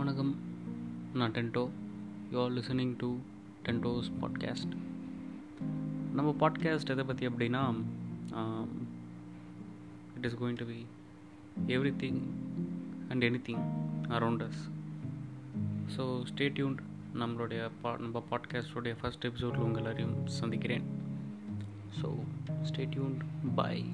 வணக்கம். நான் Dento you are listening to Dento's podcast நம்ம பாட்காஸ்ட் எதை பற்றி அப்படின்னா it is going to be everything and anything around us so stay tuned நம்மளுடைய பா நம்ம பாட்காஸ்டோடைய ஃபஸ்ட் எபிசோடில் உங்கள் எல்லாரையும் சந்திக்கிறேன். ஸோ ஸ்டே டியூன்ட் பாய்